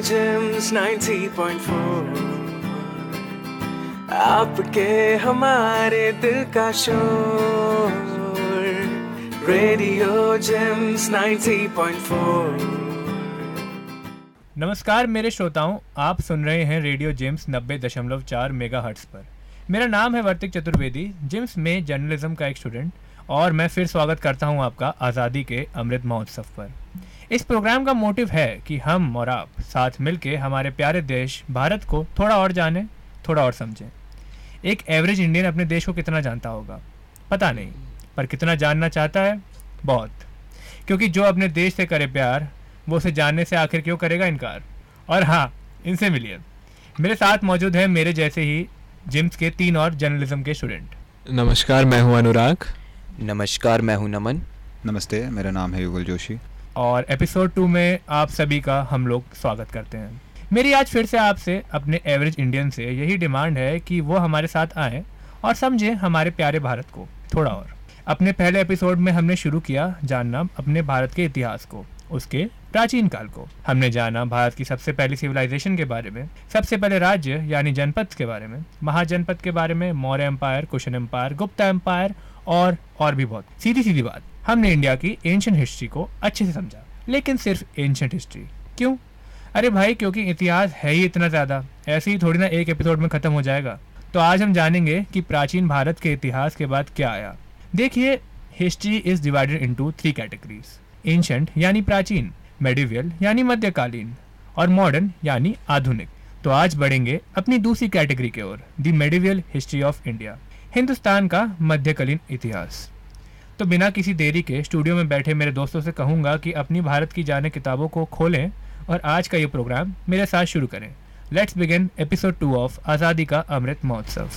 James 90.4 आपके हमारे दिल का शोर रेडियो जेम्स 90.4 नमस्कार मेरे श्रोताओं, आप सुन रहे हैं रेडियो जेम्स नब्बे दशमलव चार मेगा पर। मेरा नाम है वर्तिक चतुर्वेदी जिम्स में जर्नलिज्म का एक स्टूडेंट और मैं फिर स्वागत करता हूँ आपका आज़ादी के अमृत महोत्सव पर। इस प्रोग्राम का मोटिव है कि हम और आप साथ मिलके हमारे प्यारे देश भारत को थोड़ा और जानें, थोड़ा और समझें। एक एवरेज इंडियन अपने देश को कितना जानता होगा? पता नहीं, पर कितना जानना चाहता है? बहुत। क्योंकि जो अपने देश से करे प्यार, वो उसे जानने से आखिर क्यों करेगा इनकार? और हाँ इनसे मिलिए। मेरे साथ मौजूद है मेरे जैसे ही जिम्स के तीन और जर्नलिज्म के स्टूडेंट। नमस्कार, मैं हूँ अनुराग। नमस्कार मैं हूँ नमन। नमस्ते मेरा नाम है युगल जोशी। और एपिसोड टू में आप सभी का हम लोग स्वागत करते हैं। मेरी आज फिर से आपसे अपने एवरेज इंडियन से यही डिमांड है कि वो हमारे साथ आए और समझें हमारे प्यारे भारत को थोड़ा और। अपने पहले एपिसोड में हमने शुरू किया जानना अपने भारत के इतिहास को उसके प्राचीन काल को। हमने जाना भारत की सबसे पहली सिविलाइजेशन के बारे में सबसे पहले राज्य यानी जनपद के बारे में महाजनपद के बारे में Maurya empire Kushan empire Gupta empire और और भी बहुत। सीधी सीधी बात, हमने इंडिया की एंशियंट हिस्ट्री को अच्छे से समझा, लेकिन सिर्फ़ एंशियंट हिस्ट्री क्यों? अरे भाई, क्योंकि इतिहास है ही इतना ज़्यादा, ऐसे ही थोड़ी ना एक एपिसोड में ख़त्म हो जाएगा। तो आज हम जानेंगे कि प्राचीन भारत के इतिहास के बाद क्या आया। देखिए history is divided into three categories ancient यानी प्राचीन मेडिवियल यानी मध्यकालीन, और मॉडर्न यानी आधुनिक। तो आज बढ़ेंगे अपनी दूसरी कैटेगरी की ओर the medieval history of India Hindustan का मध्यकालीन इतिहास। तो बिना किसी देरी के स्टूडियो में बैठे मेरे दोस्तों से कहूँगा कि अपनी भारत की जाने किताबों को खोलें और आज का ये प्रोग्राम मेरे साथ शुरू करें। Let's begin episode two of Azadi ka Amrit महोत्सव।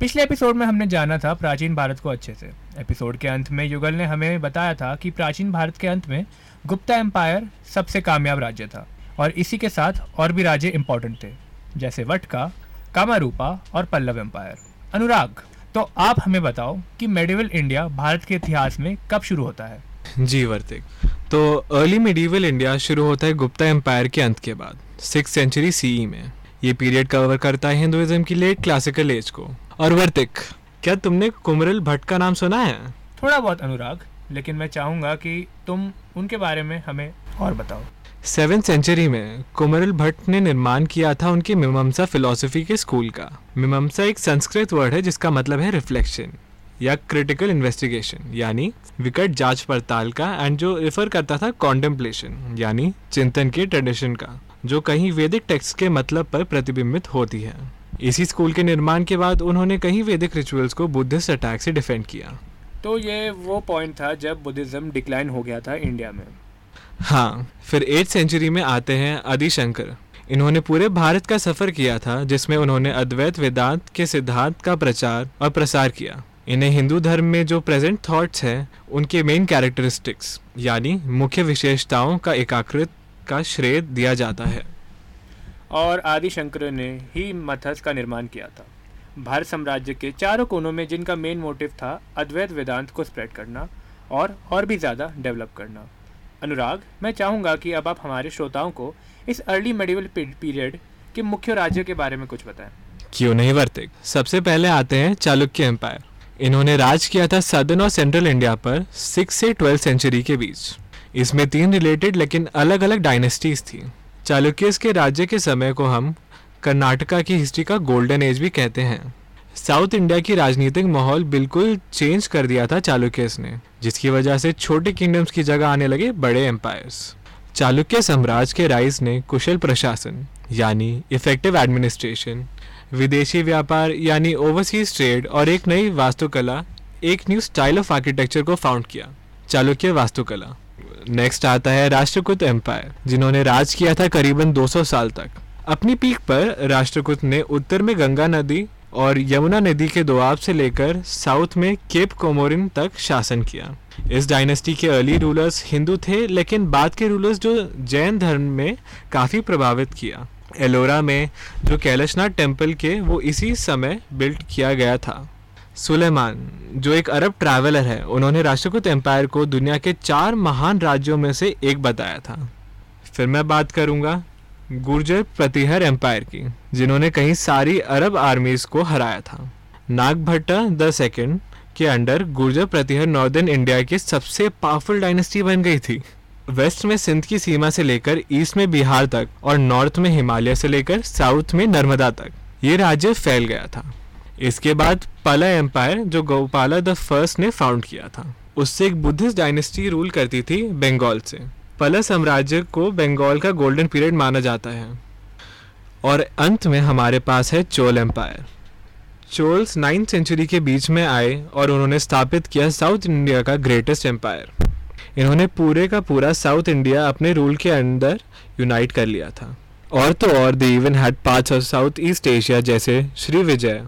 पिछले एपिसोड में हमने जाना था प्राचीन भारत को अच्छे से। एपिसोड के अंत में युगल ने हमें बताया था कि प्राचीन भारत के अंत में गुप्ता एम्पायर सबसे कामयाब राज्य था और इसी के साथ और भी राज्य इंपॉर्टेंट थे, जैसे वटका कामारूपा और पल्लव एम्पायर अनुराग तो आप हमें बताओ कि मेडिवल इंडिया भारत के इतिहास में कब शुरू होता है? जी वर्तिक। तो अर्ली मेडिवल इंडिया शुरू होता है गुप्ता एम्पायर के अंत के बाद सिक्स सेंचुरी सीई में। ये पीरियड कवर करता है हिंदुइज्म की लेट क्लासिकल एज को। और वर्तिक क्या तुमने कुमरल भट्ट का नाम सुना है? थोड़ा बहुत अनुराग लेकिन मैं चाहूँगा कि तुम उनके बारे में हमें और बताओ। सेवेंथ सेंचुरी में कुमरल भट्ट ने निर्माण किया था उनके मीमांसा फिलोसफी के स्कूल का। मीमांसा एक संस्कृत वर्ड है जिसका मतलब है रिफ्लेक्शन या क्रिटिकल इन्वेस्टिगेशन यानी विकट जाँच पड़ताल का एंड जो रिफर करता था कॉन्टेम्पलेशन यानी चिंतन के ट्रेडिशन का, जो कहीं वैदिक टेक्स्ट के मतलब पर प्रतिबिंबित होती है। इसी स्कूल के निर्माण के बाद उन्होंने कई वैदिक रिचुअल्स को बुद्धिस्ट अटैक से डिफेंड किया। तो ये वो पॉइंट था जब बुद्धिज्म डिक्लाइन हो गया था इंडिया में। हाँ फिर एट सेंचुरी में आते हैं आदिशंकर इन्होंने पूरे भारत का सफ़र किया था, जिसमें उन्होंने अद्वैत वेदांत के सिद्धांत का प्रचार और प्रसार किया। इन्हें हिंदू धर्म में जो प्रेजेंट थॉट्स हैं, उनके मेन कैरेक्टरिस्टिक्स यानी मुख्य विशेषताओं का एकाकृत का श्रेय दिया जाता है। और आदि शंकर ने ही मथस का निर्माण किया था। भारत साम्राज्य के चारों कोनों में जिनका मेन मोटिव था अद्वैत वेदांत को स्प्रेड करना और और भी ज़्यादा डेवलप करना। अनुराग, मैं चाहूँगा कि अब आप हमारे श्रोताओं को इस अर्ली मेडिवल पीरियड के मुख्य राज्यों के बारे में कुछ बताएँ। क्यों नहीं, वर्तिक? सबसे पहले आते हैं चालुक्य एम्पायर इन्होंने राज किया था सदर्न और सेंट्रल इंडिया पर सिक्स से ट्वेल्थ सेंचुरी के बीच। इसमें तीन रिलेटेड लेकिन अलग अलग डायनेस्टीज थी। चालुक्यस के राज्य के समय को हम कर्नाटका की हिस्ट्री का गोल्डन एज भी कहते हैं। साउथ इंडिया की राजनीतिक माहौल बिल्कुल चेंज कर दिया था चालुक्यस ने, जिसकी वजह से छोटे किंगडम्स की जगह आने लगे बड़े एम्पायर्स चालुक्य साम्राज्य के राइज ने कुशल प्रशासन, यानी इफ़ेक्टिव एडमिनिस्ट्रेशन विदेशी व्यापार, यानी ओवरसीज ट्रेड और एक नई वास्तुकला, एक न्यू स्टाइल ऑफ़ आर्किटेक्चर को फाउंड किया, चालुक्य वास्तुकला. नेक्स्ट आता है राष्ट्रकूट एम्पायर जिन्होंने राज किया था करीबन 200 साल तक. अपनी पीक पर राष्ट्रकूट ने उत्तर में गंगा नदी और यमुना नदी के दोआब से लेकर साउथ में केप कोमोरिन तक शासन किया। इस डायनेस्टी के अर्ली रूलर्स हिंदू थे, लेकिन बाद के रूलर्स जो जैन धर्म में काफ़ी प्रभावित किया। एलोरा में जो कैलाशनाथ टेंपल के, वो इसी समय बिल्ट किया गया था। सुलेमान, जो एक अरब ट्रैवलर है, उन्होंने राष्ट्रकूट एम्पायर को दुनिया के चार महान राज्यों में से एक बताया था। फिर मैं बात करूँगा गुर्जर प्रतिहर एम्पायर की, जिन्होंने कहीं सारी अरब आर्मीज को हराया था। नागभट्टा द सेकंड के under Gurjara Pratihara northern India की सबसे पावरफुल डायनेस्टी बन गई थी। वेस्ट में सिंध की सीमा से लेकर ईस्ट में बिहार तक और नॉर्थ में हिमालय से लेकर साउथ में नर्मदा तक, ये राज्य फैल गया था। इसके बाद पला एम्पायर जो गोपाला द फ़र्स्ट ने फाउंड किया था, उससे एक बुद्धिस्ट डायनेस्टी रूल करती थी बंगाल से। पला साम्राज्य को बंगाल का गोल्डन पीरियड माना जाता है। और अंत में हमारे पास है Chola empire Cholas ninth century के बीच में आए और उन्होंने स्थापित किया साउथ इंडिया का ग्रेटेस्ट एम्पायर इन्होंने पूरे का पूरा साउथ इंडिया अपने रूल के अंदर यूनाइट कर लिया था। और तो और they even had parts of south east Asia जैसे श्री विजय।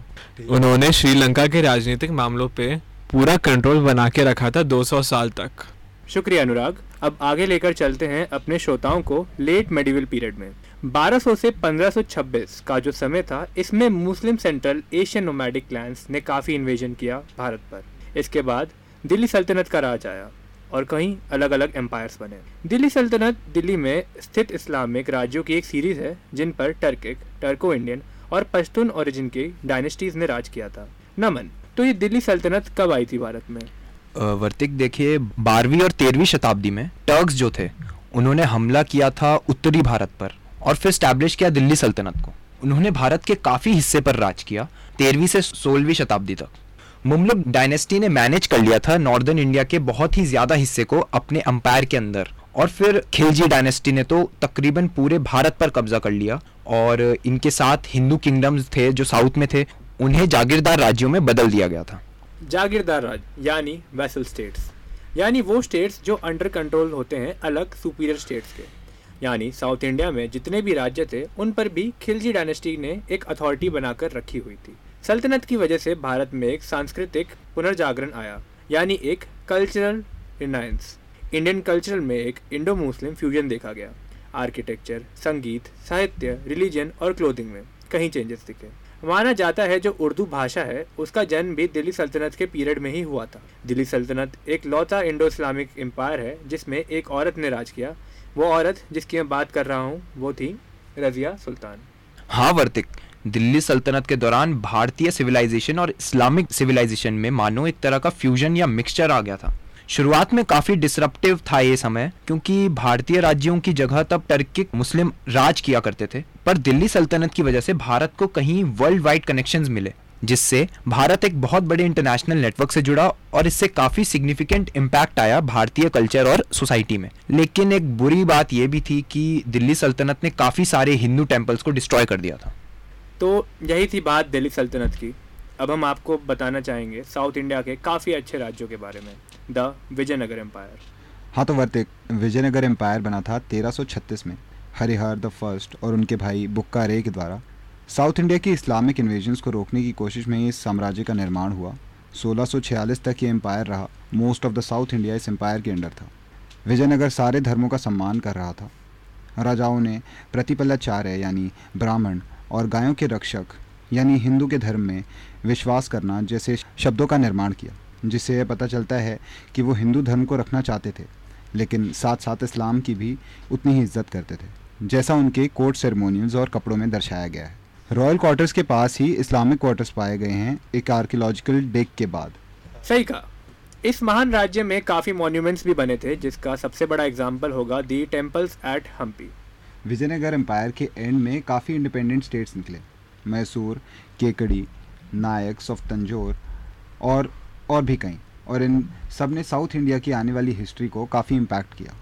उन्होंने श्रीलंका के राजनीतिक मामलों पे पूरा कंट्रोल बना के रखा था 200 साल तक। शुक्रिया अनुराग। अब आगे लेकर चलते हैं अपने श्रोताओं को लेट मेडिवल पीरियड में। 1200 से 1526 का जो समय था, इसमें Muslim central Asian nomadic clans ने काफ़ी इन्वेजन किया भारत पर। इसके बाद दिल्ली सल्तनत का राज आया और कहीं अलग अलग एम्पायर्स बने। दिल्ली सल्तनत दिल्ली में स्थित इस्लामिक राज्यों की एक सीरीज़ है, जिन पर टर्किक टर्को इंडियन और पश्तून ओरिजिन की डायनेस्टीज ने राज किया था। नमन। तो ये दिल्ली सल्तनत कब आई थी भारत में? वर्तिक, देखिए, बारहवीं और तेरहवीं शताब्दी में टर्क्स जो थे, उन्होंने हमला किया था उत्तरी भारत पर और फिर स्टैब्लिश किया दिल्ली सल्तनत को। उन्होंने भारत के काफ़ी हिस्से पर राज किया, तेरहवीं से सोलहवीं शताब्दी तक। मुमलुक डायनेस्टी ने मैनेज कर लिया था नॉर्दर्न इंडिया के बहुत ही ज़्यादा हिस्से को अपने अंपायर के अंदर और फिर खिलजी डायनेस्टी ने तो तकरीबन पूरे भारत पर कब्जा कर लिया और इनके साथ हिंदू किंगडम्स थे जो साउथ में थे, उन्हें जागीरदार राज्यों में बदल दिया गया था। जागीरदार राज, यानी वैसल स्टेट्स यानी वो स्टेट्स जो अंडर कंट्रोल होते हैं, अलग सुपीरियर स्टेट्स के। यानी साउथ इंडिया में जितने भी राज्य थे, उन पर भी खिलजी डायनेस्टी ने एक अथॉरिटी बनाकर रखी हुई थी। सल्तनत की वजह से भारत में एक सांस्कृतिक पुनर्जागरण आया, यानी एक कल्चरल रिनायंस इंडियन कल्चरल में एक इंडो मुस्लिम फ्यूजन देखा गया। आर्किटेक्चर संगीत, साहित्य रिलीजन और क्लोथिंग में कहीं चेंजेस दिखे। माना जाता है जो उर्दू भाषा है, उसका जन्म भी दिल्ली सल्तनत के पीरियड में ही हुआ था। दिल्ली सल्तनत एक लौता इंडो इस्लामिक एम्पायर है, जिसमें एक औरत ने राज किया। वो औरत जिसकी मैं बात कर रहा हूँ, वो थी रजिया सुल्तान। हाँ वर्तिक। दिल्ली सल्तनत के दौरान भारतीय सिविलाइजेशन और इस्लामिक सिविलाइजेशन में मानो एक तरह का फ्यूजन या मिक्सचर आ गया था। शुरुआत में काफ़ी डिसरप्टिव था ये समय, क्योंकि भारतीय राज्यों की जगह तब टर्किक मुस्लिम राज किया करते थे, पर दिल्ली सल्तनत की वजह से भारत को कहीं वर्ल्ड वाइड कनेक्शंस मिले, जिससे भारत एक बहुत बड़े इंटरनेशनल नेटवर्क से जुड़ा और इससे काफ़ी सिग्निफिकेंट इम्पैक्ट आया भारतीय कल्चर और सोसाइटी में। लेकिन एक बुरी बात यह भी थी कि दिल्ली सल्तनत ने काफ़ी सारे हिंदू टेम्पल्स को डिस्ट्रॉय कर दिया था। तो यही थी बात दिल्ली सल्तनत की। अब हम आपको बताना चाहेंगे साउथ इंडिया के काफ़ी अच्छे राज्यों के बारे में। The Vijayanagara empire. हाँ तो वर्तिक, विजयनगर एम्पायर बना था 1336 में, हरिहर, द फ़र्स्ट और उनके भाई बुक्का रे के द्वारा। साउथ इंडिया की इस्लामिक इन्वेजन्स को रोकने की कोशिश में इस साम्राज्य का निर्माण हुआ। 1646 तक ये एम्पायर रहा। Most of the south India इस एम्पायर के अंडर था। विजयनगर सारे धर्मों का सम्मान कर रहा था। राजाओं ने प्रतिपलाचार्य यानी ब्राह्मण और गायों के रक्षक यानी हिंदू के धर्म में विश्वास करना जैसे शब्दों का निर्माण किया जिससे यह पता चलता है कि वो हिंदू धर्म को रखना चाहते थे लेकिन साथ साथ इस्लाम की भी उतनी ही इज़्ज़त करते थे जैसा उनके कोर्ट सेरेमोनियल्स और कपड़ों में दर्शाया गया है। रॉयल क्वार्टर्स के पास ही इस्लामिक क्वार्टर्स पाए गए हैं एक आर्कियोलॉजिकल डेक के बाद। सही कहा। इस महान राज्य में काफ़ी मॉन्यूमेंट्स भी बने थे जिसका सबसे बड़ा एग्ज़ाम्पल होगा the temples at Hampi Vijayanagara empire के एंड में काफ़ी इंडिपेंडेंट स्टेट्स निकले। मैसूर केकड़ी नायक्स ऑफ़ तंजोर और और भी कई। और इन सबने साउथ इंडिया की आने वाली हिस्ट्री को काफ़ी इम्पैक्ट किया।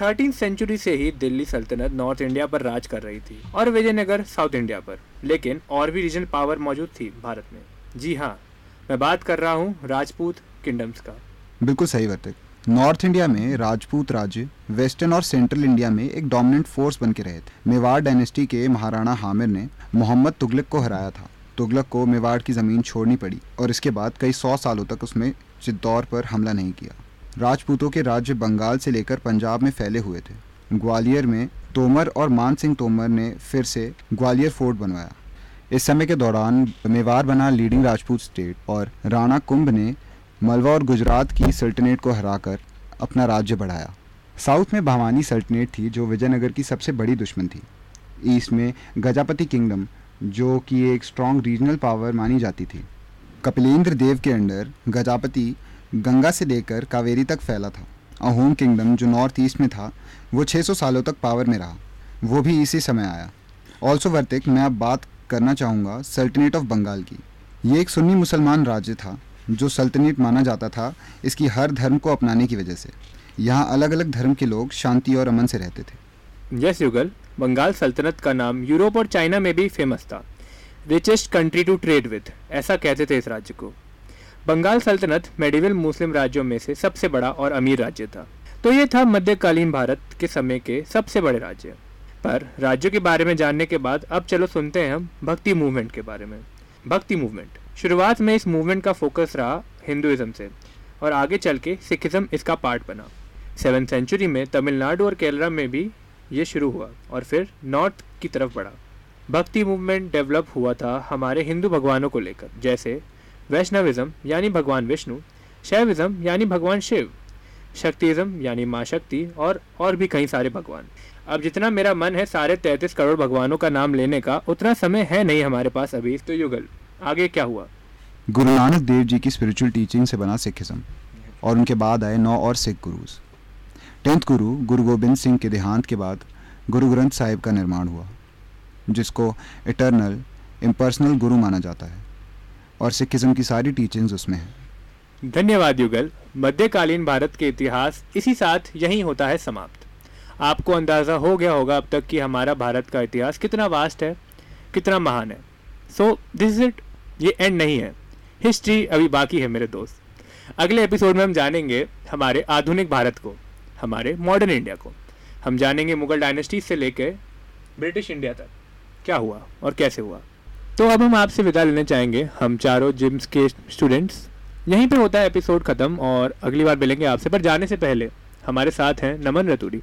थर्टीन सेंचुरी से ही दिल्ली सल्तनत नॉर्थ इंडिया पर राज कर रही थी और विजयनगर साउथ इंडिया पर। लेकिन और भी रीजनल पावर मौजूद थी भारत में। जी हाँ मैं बात कर रहा हूँ राजपूत किंगडम्स का। बिल्कुल सही वर्तिक नॉर्थ इंडिया में राजपूत राज्य वेस्टर्न और सेंट्रल इंडिया में एक डोमिनेंट फोर्स बन के रहे थे। मेवाड़ डायनेस्टी के महाराणा हामिर ने मोहम्मद तुगलक को हराया था। तुगलक को मेवाड़ की ज़मीन छोड़नी पड़ी और इसके बाद कई सौ सालों तक उसमें चित्तौड़ पर हमला नहीं किया। राजपूतों के राज्य बंगाल से लेकर पंजाब में फैले हुए थे। ग्वालियर में तोमर और मान सिंह तोमर ने फिर से ग्वालियर फोर्ट बनवाया। इस समय के दौरान मेवाड़ बना लीडिंग राजपूत स्टेट और राणा कुंभ ने मलवा और गुजरात की सल्तनेट को हराकर अपना राज्य बढ़ाया। साउथ में भवानी सल्तनेट थी, जो विजयनगर की सबसे बड़ी दुश्मन थी। ईस्ट में गजापति किंगडम, जो कि एक स्ट्रॉन्ग रीजनल पावर मानी जाती थी। कपिलेंद्र देव के अंडर गजापति गंगा से लेकर कावेरी तक फैला था। अहोम किंगडम, जो नॉर्थ ईस्ट में था, वो 600 सालों तक पावर में रहा। वो भी इसी समय आया। ऑल्सो वर्तिक, मैं अब बात करना चाहूँगा सल्टनेट ऑफ़ बंगाल की। ये एक सुन्नी मुसलमान राज्य था जो सल्तनत माना जाता था, इसकी हर धर्म को अपनाने की वजह से। यहाँ अलग अलग धर्म के लोग शांति और अमन से रहते थे। यस, युगल। बंगाल सल्तनत का नाम यूरोप और चाइना में भी फ़ेमस था। Richest country to trade with ऐसा कहते थे इस राज्य को। बंगाल सल्तनत मेडिवल मुस्लिम राज्यों में से सबसे बड़ा और अमीर राज्य था। तो ये था मध्यकालीन भारत के समय के सबसे बड़े राज्य। पर राज्यों के बारे में जानने के बाद अब चलो सुनते हैं हम भक्ति मूवमेंट के बारे में। भक्ति मूवमेंट शुरुआत में इस मूवमेंट का फोकस रहा हिंदुइज्म से और आगे चल के सिखिज्म इसका पार्ट बना। सेवन सेंचुरी में तमिलनाडु और केरला में भी ये शुरू हुआ और फिर नॉर्थ की तरफ़ बढ़ा। भक्ति मूवमेंट डेवलप हुआ था हमारे हिंदू भगवानों को लेकर, जैसे वैष्णविज्म यानी भगवान विष्णु, शैविज्म यानी भगवान शिव, शक्तिज्म यानी माँ शक्ति और और भी कई सारे भगवान। अब जितना मेरा मन है सारे तैंतीस करोड़ भगवानों का नाम लेने का, उतना समय है नहीं हमारे पास अभी तो युगल। आगे क्या हुआ? गुरु नानक देव जी की स्पिरिचुअल टीचिंग से बना सिखिज्म और उनके बाद आए नौ और सिख गुरुज। टेंथ गुरु गुरु गोबिंद सिंह के देहांत के बाद गुरु ग्रंथ साहिब का निर्माण हुआ जिसको इटर्नल इम्पर्सनल गुरु माना जाता है और सिखिज्म की सारी टीचिंग्स उसमें हैं। धन्यवाद युगल। मध्यकालीन भारत के इतिहास इसी साथ यहीं होता है समाप्त। आपको अंदाज़ा हो गया होगा अब तक कि हमारा भारत का इतिहास कितना वास्ट है कितना महान है। सो दिस इज़ इट ये एंड नहीं है। हिस्ट्री अभी बाकी है मेरे दोस्त। अगले एपिसोड में हम जानेंगे हमारे आधुनिक भारत को, हमारे मॉडर्न इंडिया को। हम जानेंगे मुगल डायनेस्टी से लेकर ब्रिटिश इंडिया तक। क्या हुआ और कैसे हुआ? तो अब हम आपसे विदा लेना चाहेंगे। हम चारों जिम्स के स्टूडेंट्स यहीं पे होता है एपिसोड ख़त्म और अगली बार मिलेंगे आपसे। पर जाने से पहले हमारे साथ हैं नमन रतूड़ी।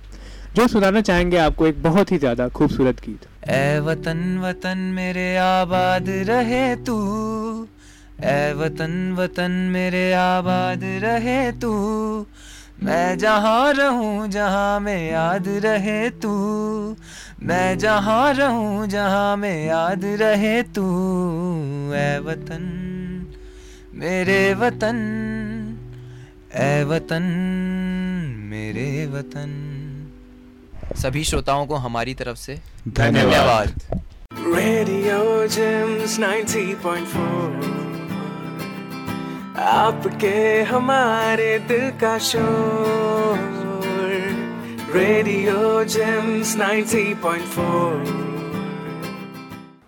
जो सुनाना चाहेंगे आपको एक बहुत ही ज़्यादा खूबसूरत गीत। ए वतन वतन मेरे आबाद रहे तू। ए वतन वतन मेरे आबाद रहे तू। मैं जहाँ रहूँ, जहाँ में याद रहे तू। मैं जहाँ रहूँ, जहाँ में याद रहे तू। ए वतन, मेरे वतन। ए वतन, मेरे वतन। सभी श्रोताओं को हमारी तरफ़ से धन्यवाद। रेडियो जेम्स Gems 90.4 आपके हमारे दिल का शोर। Radio James 90.4